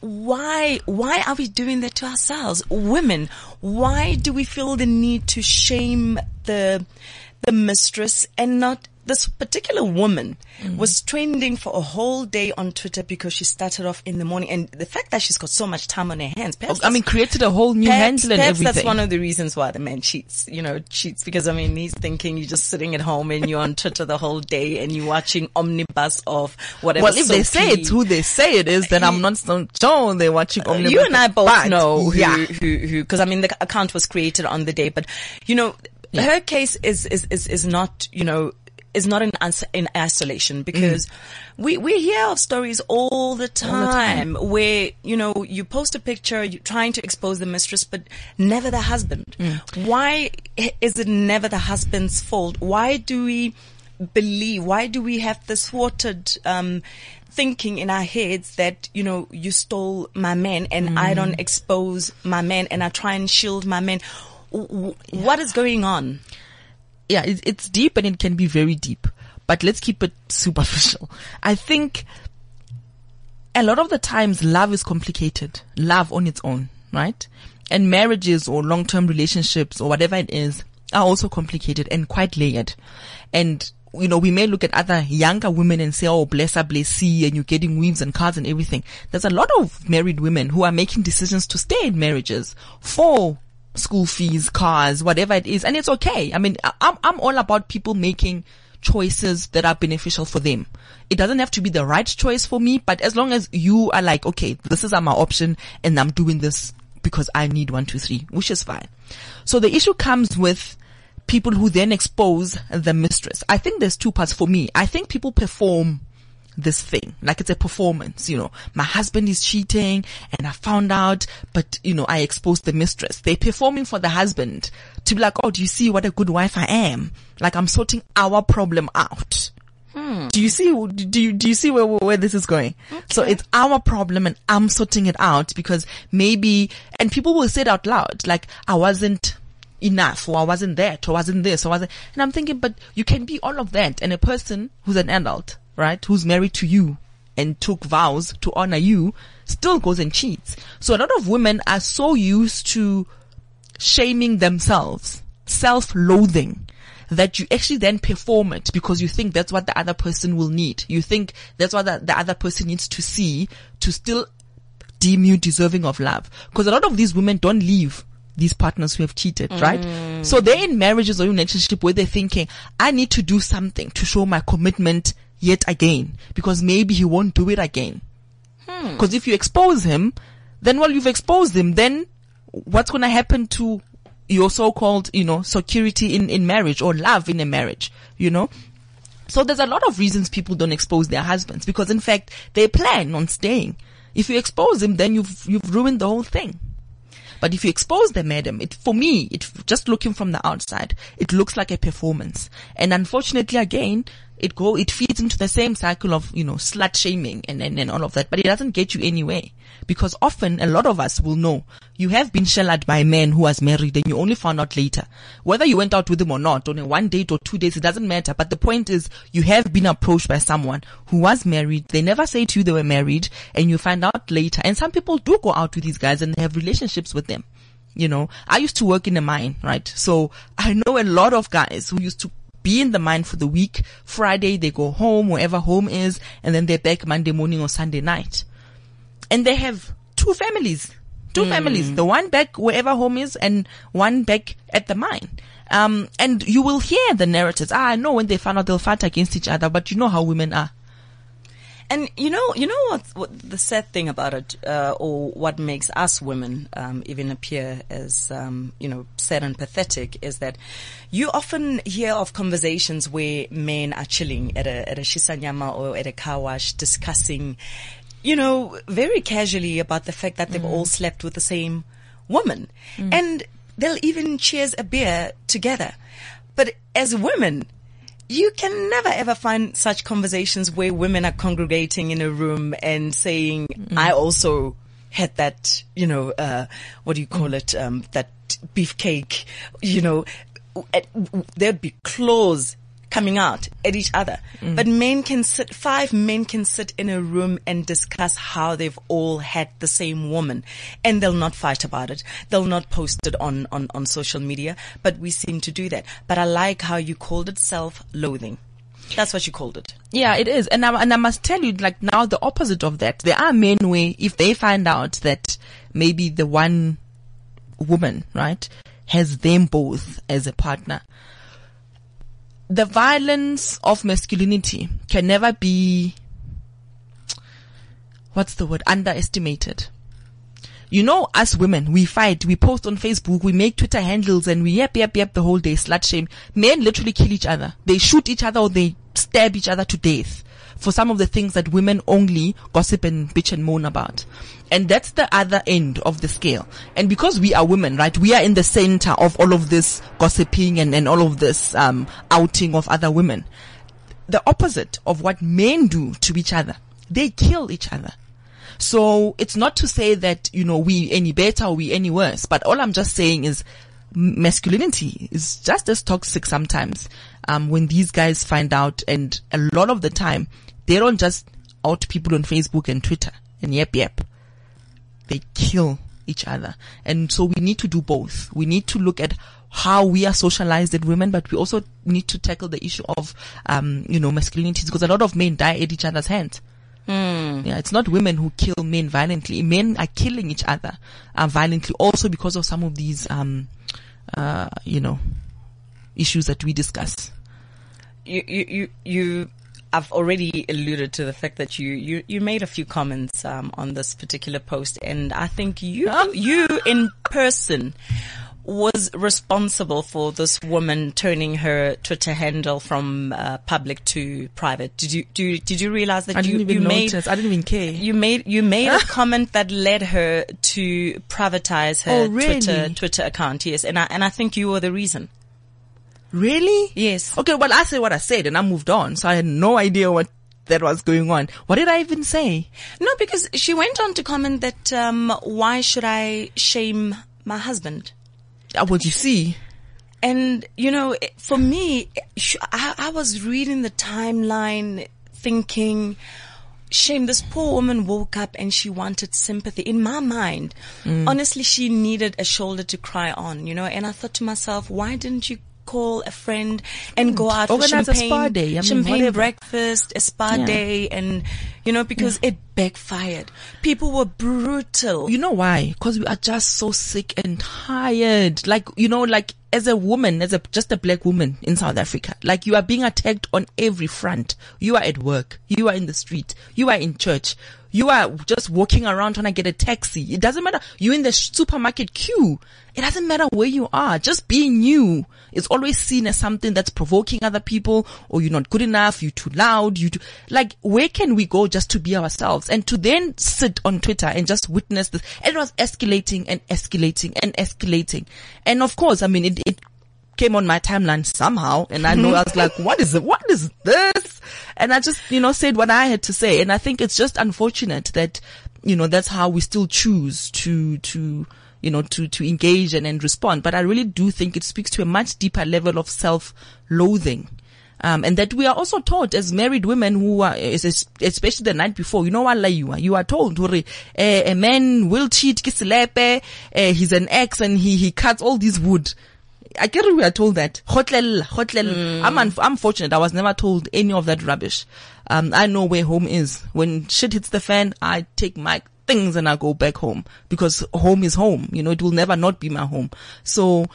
[SPEAKER 3] why, why are we doing that to ourselves? Women, why do we feel the need to shame the, the mistress and not this particular woman
[SPEAKER 4] Mm.
[SPEAKER 3] was trending for a whole day on Twitter because she started off in the morning and the fact that she's got so much time on her hands. perhaps
[SPEAKER 4] I mean, created a whole new
[SPEAKER 3] Perhaps,
[SPEAKER 4] handle and
[SPEAKER 3] perhaps
[SPEAKER 4] everything.
[SPEAKER 3] that's one of the reasons why the man cheats, you know, cheats because I mean, he's thinking you're just sitting at home and you're on Twitter the whole day and you're watching omnibus of whatever.
[SPEAKER 4] well, if they say it's who they say it is, then I'm not so sure they're watching Omnibus.
[SPEAKER 3] you and I both
[SPEAKER 4] But,
[SPEAKER 3] know who,
[SPEAKER 4] yeah.
[SPEAKER 3] who, who, because I mean, the account was created on the day, but you know, her case is, is, is, is not, you know, is not in, in isolation because mm. we, we hear of stories all the time where, you know, you post a picture, you're trying to expose the mistress, but never the husband. Mm. Why is it never the husband's fault? Why do we believe, why do we have this thwarted, um, thinking in our heads that, you know, you stole my man and I mm. don't expose my man and I try and shield my man. What is going on?
[SPEAKER 4] Yeah, it's, it's deep and it can be very deep, but let's keep it superficial. I think a lot of the times love is complicated. Love on its own, right? And marriages or long-term relationships or whatever it is are also complicated and quite layered. And you know, we may look at other younger women and say, oh, bless her, bless she, and you're getting weaves and cars and everything. There's a lot of married women who are making decisions to stay in marriages for school fees, cars, whatever it is. And it's okay. I mean, I'm, I'm all about people making choices that are beneficial for them. It doesn't have to be the right choice for me, but as long as you are like, okay, this is my option and I'm doing this because I need one, two, three, which is fine. So the issue comes with people who then expose the mistress. I think there's two parts for me. I think people perform this thing. Like it's a performance, you know. My husband is cheating and I found out, but you know, I exposed the mistress. They're performing for the husband to be like, oh, do you see what a good wife I am? Like I'm sorting our problem out. Hmm. Do you see, do you, do you see where, where this is going? So it's our problem and I'm sorting it out because maybe, and people will say it out loud, like I wasn't enough or I wasn't that or wasn't this or wasn't, and I'm thinking, but you can be all of that and a person who's an adult, right? Who's married to you and took vows to honor you still goes and cheats. So a lot of women are so used to shaming themselves, self-loathing that you actually then perform it because you think that's what the other person will need. You think that's what the, the other person needs to see to still deem you deserving of love. Because a lot of these women don't leave these partners who have cheated, right? Mm. So they're in marriages or in relationship where they're thinking, I need to do something to show my commitment yet again because maybe he won't do it again. Hmm. Because if you expose him, then well, you've exposed him. Then what's going to happen to your so-called, you know, security in, in marriage or love in a marriage, you know? So there's a lot of reasons people don't expose their husbands because in fact they plan on staying. If you expose them, then you've, you've ruined the whole thing. But if you expose them, madam, it, for me, it, just looking from the outside, it looks like a performance. And unfortunately, again, it go, it feeds into the same cycle of, you know, slut shaming and, and, and all of that, but it doesn't get you anywhere. Because often a lot of us will know you have been shellacked by a man who was married and you only found out later. Whether you went out with him or not, on a one date or two days, it doesn't matter. But the point is you have been approached by someone who was married. They never say to you they were married and you find out later. And some people do go out with these guys and they have relationships with them. You know, I used to work in a mine, right? So I know a lot of guys who used to be in the mine for the week. Friday, they go home, wherever home is, and then they're back Monday morning or Sunday night. And they have two families. Two families. The one back wherever home is and one back at the mine. Um, and you will hear the narratives. Ah, I know when they find out they'll fight against each other, but you know how women are.
[SPEAKER 3] And you know, you know what, what the sad thing about it, uh, or what makes us women um, even appear as um, you know sad and pathetic, is that you often hear of conversations where men are chilling at a at a shisanyama or at a car wash discussing, you know, very casually about the fact that they've all slept with the same woman, and they'll even cheers a beer together. But as women, you can never ever find such conversations where women are congregating in a room and saying, I also had that, you know, uh, what do you call it? Um, that beefcake, you know, there'd be claws coming out at each other. Mm. But men can sit, five men can sit in a room and discuss how they've all had the same woman and they'll not fight about it. They'll not post it on, on, on social media, but we seem to do that. But I like how you called it self-loathing. That's what you called it.
[SPEAKER 4] Yeah, it is. And I, and I must tell you, like now the opposite of that. There are men where if they find out that maybe the one woman, right, has them both as a partner, the violence of masculinity can never be, what's the word, underestimated. You know, us women, we fight, we post on Facebook, we make Twitter handles and we yep, yep, yep the whole day, slut shame. Men literally kill each other. They shoot each other or they stab each other to death for some of the things that women only gossip and bitch and moan about. And that's the other end of the scale. And because we are women, right, we are in the center of all of this gossiping and, and all of this, um, outing of other women. The opposite of what men do to each other. They kill each other. So it's not to say that, you know, we any better or we any worse, but all I'm just saying is masculinity is just as toxic sometimes, um, when these guys find out and a lot of the time they don't just out people on Facebook and Twitter and yep, yep. They kill each other. And so we need to do both. We need to look at how we are socialized as women, but we also need to tackle the issue of, um, you know, masculinity because a lot of men die at each other's hands. Yeah, it's not women who kill men violently. Men are killing each other uh, violently also because of some of these, um, uh, you know, issues that we discuss.
[SPEAKER 3] you, you, you, you I've already alluded to the fact that you, you, you made a few comments, um, on this particular post and I think you, you in person was responsible for this woman turning her Twitter handle from uh, public to private. Did you, do, you- did you realize that
[SPEAKER 4] I
[SPEAKER 3] you, you made.
[SPEAKER 4] I didn't even care.
[SPEAKER 3] you made you made a comment that led her to privatize her
[SPEAKER 4] Oh, really?
[SPEAKER 3] Twitter Twitter account. Yes, and I and I think you were the reason.
[SPEAKER 4] Really?
[SPEAKER 3] Yes.
[SPEAKER 4] Okay, well, I said what I said and I moved on. So I had no idea what that was going on. What did I even say?
[SPEAKER 3] No, because she went on to comment that um, why should I shame my husband?
[SPEAKER 4] Uh, What you see?
[SPEAKER 3] And you know, for me, I, I was reading the timeline, thinking, shame. This poor woman woke up and she wanted sympathy. In my mind, honestly, she needed a shoulder to cry on. You know, and I thought to myself, why didn't you call a friend and go out
[SPEAKER 4] Organize
[SPEAKER 3] for
[SPEAKER 4] a
[SPEAKER 3] champagne,
[SPEAKER 4] spa day. I mean,
[SPEAKER 3] champagne
[SPEAKER 4] whatever.
[SPEAKER 3] breakfast, a spa
[SPEAKER 4] Yeah.
[SPEAKER 3] day, and you know because it backfired. People were brutal.
[SPEAKER 4] You know why? Because we are just so sick and tired. Like, you know, like as a woman, as a, just a black woman in South Africa, like you are being attacked on every front. You are at work. You are in the street. You are in church. You are just walking around trying to get a taxi. It doesn't matter. You're in the supermarket queue. It doesn't matter where you are. Just being you is always seen as something that's provoking other people or you're not good enough. You're too loud. You like, where can we go just to be ourselves and to then sit on Twitter and just witness this? It was escalating and escalating and escalating. And of course, I mean, it, it came on my timeline somehow and I know I was like, what is it? What is this? And I just, you know, said what I had to say. And I think it's just unfortunate that, you know, that's how we still choose to, to, you know, to, to engage and, and respond. But I really do think it speaks to a much deeper level of self-loathing. Um, and that we are also taught as married women who are, es- es- especially the night before, you know what, you are, you are told, hore, eh, a man will cheat, uh, he's an ex and he, he cuts all this wood. I get we are told that. Hotel, hotel. I'm, un- I'm fortunate. I was never told any of that rubbish. Um, I know where home is. When shit hits the fan, I take my things and I go back home because home is home. You know, it will never not be my home. So,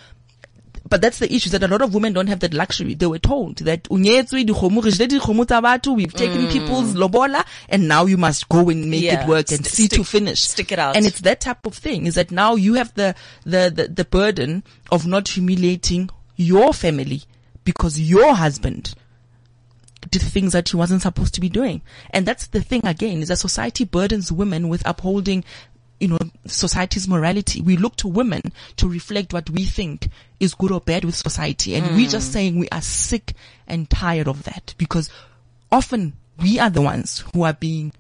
[SPEAKER 4] but that's the issue that a lot of women don't have that luxury. They were told that "Unyetswe, dikgomo, re jele dikgomo tsa batho, we've taken mm. people's lobola and now you must go and make
[SPEAKER 3] Yeah.
[SPEAKER 4] it work and
[SPEAKER 3] St-
[SPEAKER 4] see to finish.
[SPEAKER 3] stick it out.
[SPEAKER 4] And it's that type of thing is that now you have the, the, the, the burden of not humiliating your family because your husband did things that he wasn't supposed to be doing. And that's the thing again, is that society burdens women with upholding, you know, society's morality. We look to women to reflect what we think is good or bad with society. And we're just hmm. saying we are sick and tired of that because often we are the ones who are being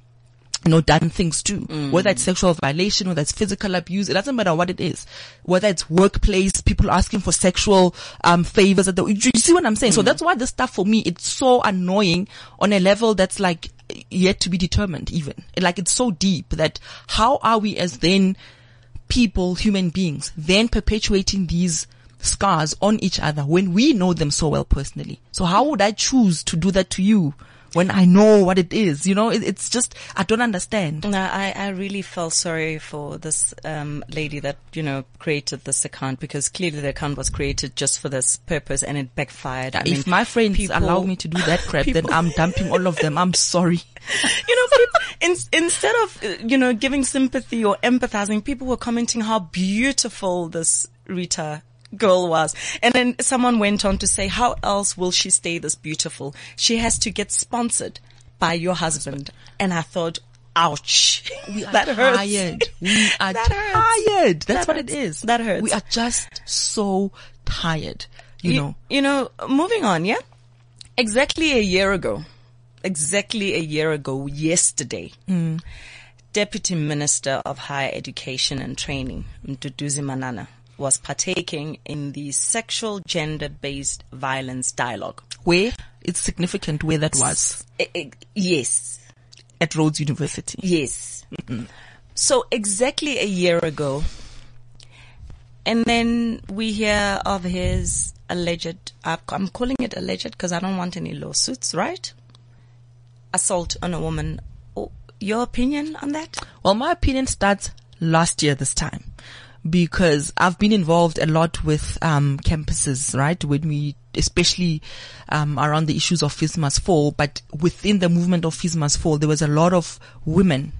[SPEAKER 4] you know, done things too. Hmm. Whether it's sexual violation, whether it's physical abuse, it doesn't matter what it is. Whether it's workplace, people asking for sexual, um, favors. At the, you see what I'm saying? So hmm. that's why this stuff for me, it's so annoying on a level that's like yet to be determined even. Like it's so deep that how are we as then people, human beings, then perpetuating these scars on each other when we know them so well personally? So how would I choose to do that to you? When I know what it is, you know, it, it's just, I don't understand.
[SPEAKER 3] No, I, I really felt sorry for this um, lady that you know created this account because clearly the account was created just for this purpose and it backfired. I
[SPEAKER 4] if
[SPEAKER 3] mean,
[SPEAKER 4] my friends
[SPEAKER 3] people-
[SPEAKER 4] allow me to do that crap, then I'm dumping all of them. I'm sorry.
[SPEAKER 3] you know, people, in, instead of, uh, you know, giving sympathy or empathizing, people were commenting how beautiful this Rita girl was. And then someone went on to say, how else will she stay this beautiful? She has to get sponsored by your husband. And I thought, ouch.
[SPEAKER 4] We are
[SPEAKER 3] that hurts.
[SPEAKER 4] tired. We are
[SPEAKER 3] That hurts.
[SPEAKER 4] tired. That's
[SPEAKER 3] That
[SPEAKER 4] what it
[SPEAKER 3] hurts.
[SPEAKER 4] is.
[SPEAKER 3] That hurts.
[SPEAKER 4] We are just so tired. You, know.
[SPEAKER 3] you know, moving on, yeah? Exactly a year ago, exactly a year ago, yesterday,
[SPEAKER 4] Mm.
[SPEAKER 3] Deputy Minister of Higher Education and Training, Mduduzi Manana, was partaking in the sexual gender-based violence dialogue.
[SPEAKER 4] Where it's significant where that was
[SPEAKER 3] Eh, eh, yes,
[SPEAKER 4] at Rhodes University.
[SPEAKER 3] yes. So exactly a year ago, and then we hear of his alleged, I'm calling it alleged because I don't want any lawsuits, right? Assault on a woman. Oh, your opinion on that?
[SPEAKER 4] Well, my opinion starts last year this time because I've been involved a lot with um, campuses, right? When we, especially um, around the issues of Fees Must Fall, but within the movement of Fees Must Fall, there was a lot of women,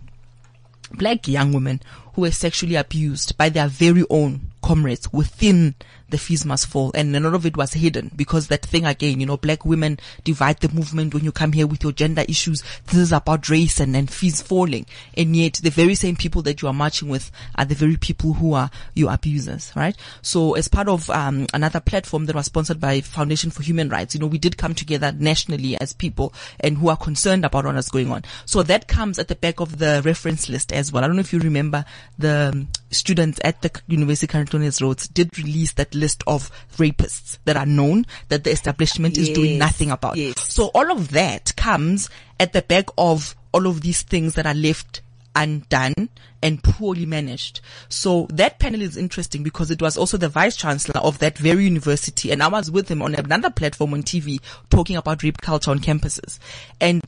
[SPEAKER 4] black young women, who were sexually abused by their very own comrades within the fees must fall. And lot of it was hidden because that thing again, you know, black women divide the movement when you come here with your gender issues. This is about race and, and fees falling. And yet the very same people that you are marching with are the very people who are your abusers, right? So as part of, um, another platform that was sponsored by Foundation for Human Rights, you know, we did come together nationally as people and who are concerned about what is going on. So that comes at the back of the reference list as well. I don't know if you remember the um, students at the University of Carintonians Rhodes did release that list of rapists that are known that the establishment is doing nothing about.
[SPEAKER 3] yes.
[SPEAKER 4] So all of that comes at the back of all of these things that are left undone and poorly managed. So that panel is interesting because it was also the vice chancellor of that very university and I was with him on another platform on TV talking about rape culture on campuses. And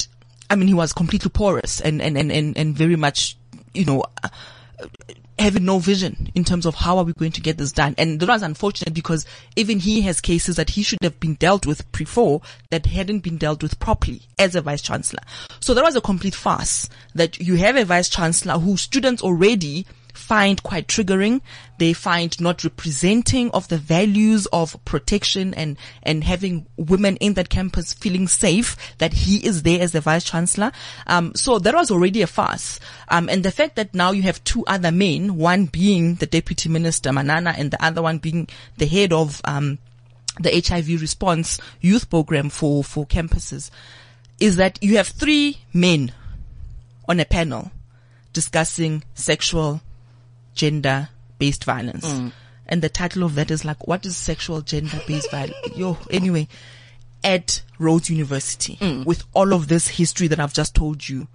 [SPEAKER 4] I mean, he was completely porous and, and, and, and, and very much, you know, having no vision in terms of how are we going to get this done. And that was unfortunate because even he has cases that he should have been dealt with before that hadn't been dealt with properly as a vice chancellor. So that was a complete farce that you have a vice chancellor who students already find quite triggering. They find not representing of the values of protection and, and having women in that campus feeling safe that he is there as the vice chancellor. Um, so that was already a farce. Um, and the fact that now you have two other men, one being the deputy minister Manana and the other one being the head of, um, the HIV response youth program for, for campuses is that you have three men on a panel discussing sexual gender based violence.
[SPEAKER 3] Mm.
[SPEAKER 4] And the title of that is like, what is sexual gender based violence? Yo, anyway, at Rhodes University
[SPEAKER 3] Mm.
[SPEAKER 4] with all of this history that I've just told you,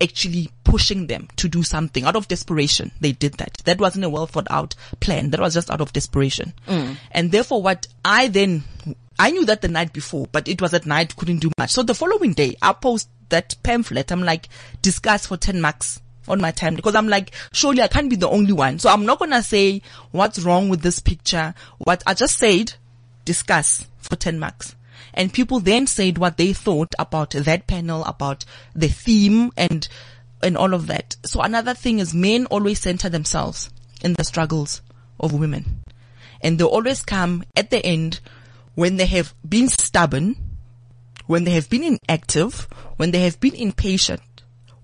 [SPEAKER 4] actually pushing them to do something out of desperation. They did that. That wasn't a well thought out plan. That was just out of desperation. And therefore what I then, I knew that the night before, but it was at night, couldn't do much. So the following day, I post that pamphlet. I'm like, discuss for 10 marks on my time because I'm like, surely I can't be the only one. So I'm not going to say what's wrong with this picture. What I just said, discuss for 10 marks. And people then said what they thought about that panel, about the theme and, and all of that. So another thing is men always center themselves in the struggles of women. And they always come at the end when they have been stubborn, when they have been inactive, when they have been impatient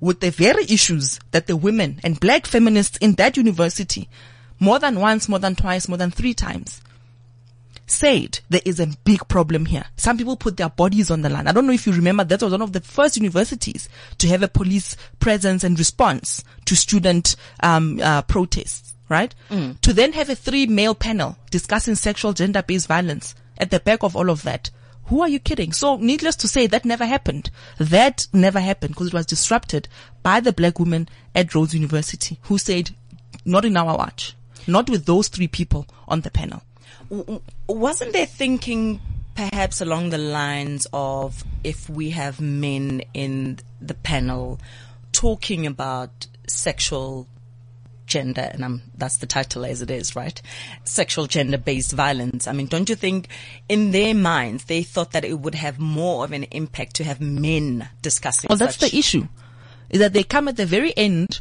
[SPEAKER 4] with the very issues that the women and black feminists in that university more than once, more than twice, more than three times said there is a big problem here. Some people put their bodies on the line. I don't know if you remember that was one of the first universities to have a police presence and response to student um, uh, protests, right? To then have a three male panel discussing sexual gender based violence at the back of all of that. Who are you kidding? So needless to say, that never happened. That never happened because it was disrupted by the black woman at Rhodes University who said, not in our watch. Not with those three people on the panel.
[SPEAKER 3] Wasn't there thinking perhaps along the lines of if we have men in the panel talking about sexual gender, and um, that's the title as it is, right? Sexual gender based violence. I mean, don't you think in their minds they thought that it would have more of an impact to have men discussing
[SPEAKER 4] Well, that's the issue. Is that they come at the very end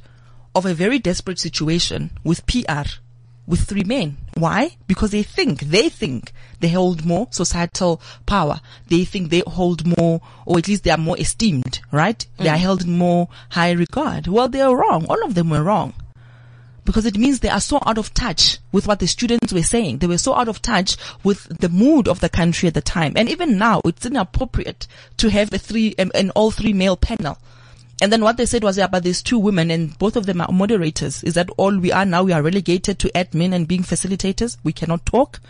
[SPEAKER 4] of a very desperate situation with PR, with three men. Why? Because they think, they think they hold more societal power. They think they hold more, or at least they are more esteemed, right? They are held in more high regard. Well, they are wrong. All of them were wrong because it means they are so out of touch with what the students were saying. They were so out of touch with the mood of the country at the time. And even now, it's inappropriate to have a three, um, an all three male panel. And then what they said was, yeah, but there's two women and both of them are moderators. Is that all we are now? We are relegated to admin and being facilitators. We cannot talk.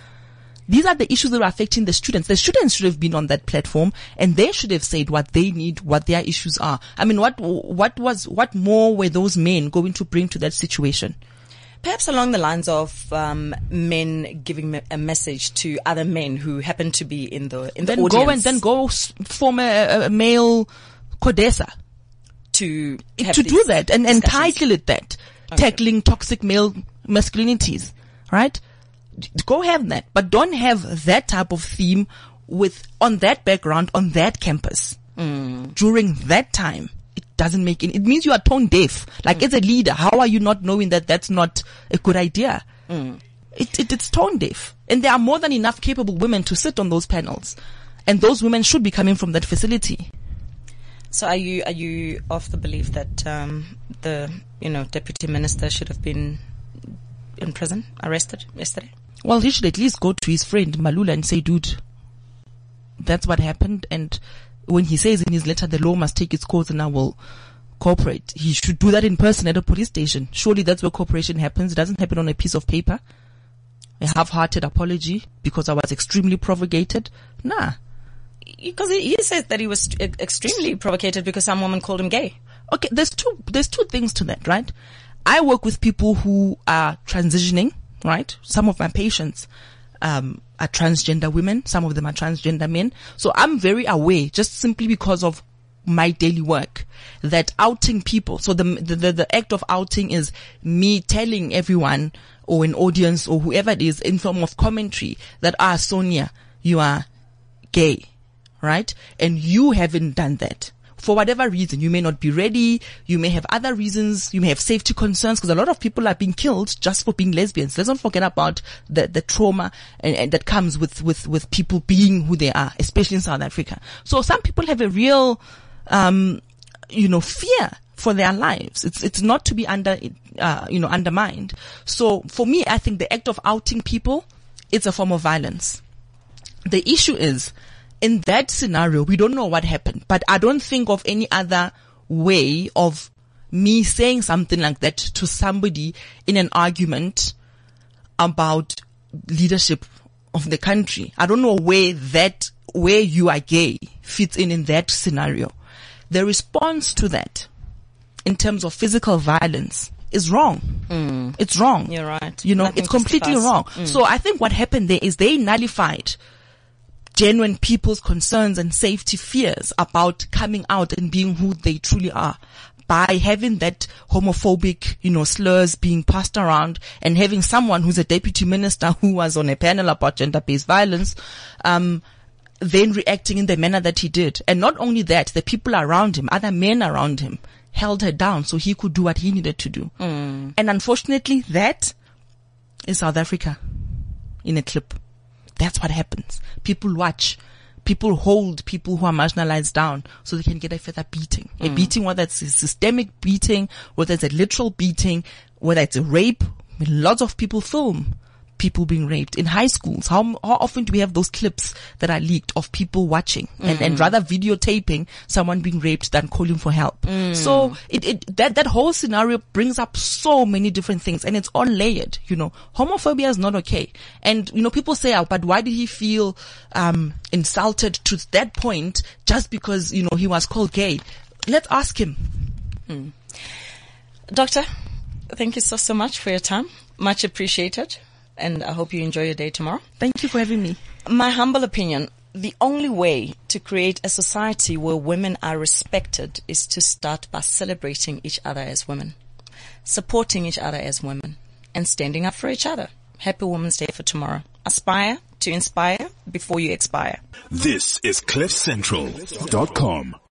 [SPEAKER 4] These are the issues that are affecting the students. The students should have been on that platform and they should have said what they need, what their issues are. I mean, what, what was, what more were those men going to bring to that situation?
[SPEAKER 3] Perhaps along the lines of um, men giving me- a message to other men who happen to be in the in the
[SPEAKER 4] Then
[SPEAKER 3] audience
[SPEAKER 4] go and then go s- form a, a male Codesa
[SPEAKER 3] to
[SPEAKER 4] to do that and, and title it that. Tackling toxic male masculinities, right? Go have that, but don't have that type of theme with, on that background, on that campus. Mm. During that time. It doesn't make it, it means you are tone deaf. Like as a mm. leader, how are you not knowing that that's not a good idea? Mm. It, it, it's tone deaf. And there are more than enough capable women to sit on those panels. And those women should be coming from that facility.
[SPEAKER 3] So are you are you of the belief that um, the you know deputy minister should have been in prison, arrested yesterday?
[SPEAKER 4] Well, he should at least go to his friend Mbalula and say, dude, that's what happened. And when he says in his letter, the law must take its course and I will cooperate, he should do that in person at a police station. Surely that's where cooperation happens. It doesn't happen on a piece of paper. A half-hearted apology because I was extremely provocated. Nah.
[SPEAKER 3] Because he, he says that he was extremely provocated because some woman called him gay.
[SPEAKER 4] okay, there's two, there's two things to that, right? I work with people who are transitioning, right? Some of my patients, um, are transgender women. Some of them are transgender men. So I'm very aware just simply because of my daily work that outing people. So the, the, the, act of outing is me telling everyone or an audience or whoever it is in form of commentary that, ah, Sonia, you are gay, right? And you haven't done that for whatever reason. You may not be ready. You may have other reasons. You may have safety concerns because a lot of people are being killed just for being lesbians. Let's not forget about the, the trauma and, and that comes with, with, with people being who they are, especially in South Africa. So some people have a real, um, you know, fear for their lives. It's, it's not to be under, uh, you know, undermined. So for me, I think the act of outing people, it's a form of violence. The issue is, in that scenario, we don't know what happened, but I don't think of any other way of me saying something like that to somebody in an argument about leadership of the country. I don't know where that, where you are gay fits in in that scenario. The response to that in terms of physical violence is wrong.
[SPEAKER 3] Mm.
[SPEAKER 4] It's wrong.
[SPEAKER 3] You're right.
[SPEAKER 4] You know,
[SPEAKER 3] Nothing
[SPEAKER 4] it's completely wrong.
[SPEAKER 3] Mm.
[SPEAKER 4] So I think what happened there is they nullified genuine people's concerns and safety fears about coming out and being who they truly are by having that homophobic, you know, slurs being passed around and having someone who's a deputy minister who was on a panel about gender-based violence, um, then reacting in the manner that he did. And not only that, the people around him, other men around him, held her down so he could do what he needed to do.
[SPEAKER 3] Mm.
[SPEAKER 4] And unfortunately, that is South Africa in a clip. That's what happens. People watch. People hold people who are marginalized down so they can get a further beating. A mm. beating, whether it's a systemic beating, whether it's a literal beating, whether it's a rape. Lots of people film people being raped in high schools. How, how often do we have those clips that are leaked of people watching and, and mm. rather videotaping someone being raped than calling for help? Mm. So it, it, that, that whole scenario brings up so many different things and it's all layered, you know. Homophobia is not okay. And, you know, people say, oh, but why did he feel, um, insulted to that point just because, you know, he was called gay? Let's ask him. Hmm.
[SPEAKER 3] Doctor, thank you so, so much for your time. Much appreciated. And I hope you enjoy your day tomorrow.
[SPEAKER 4] Thank you for having me.
[SPEAKER 3] My humble opinion, the only way to create a society where women are respected is to start by celebrating each other as women, supporting each other as women, and standing up for each other. Happy Women's Day for tomorrow. Aspire to inspire before you expire.
[SPEAKER 1] This is CliffCentral.com.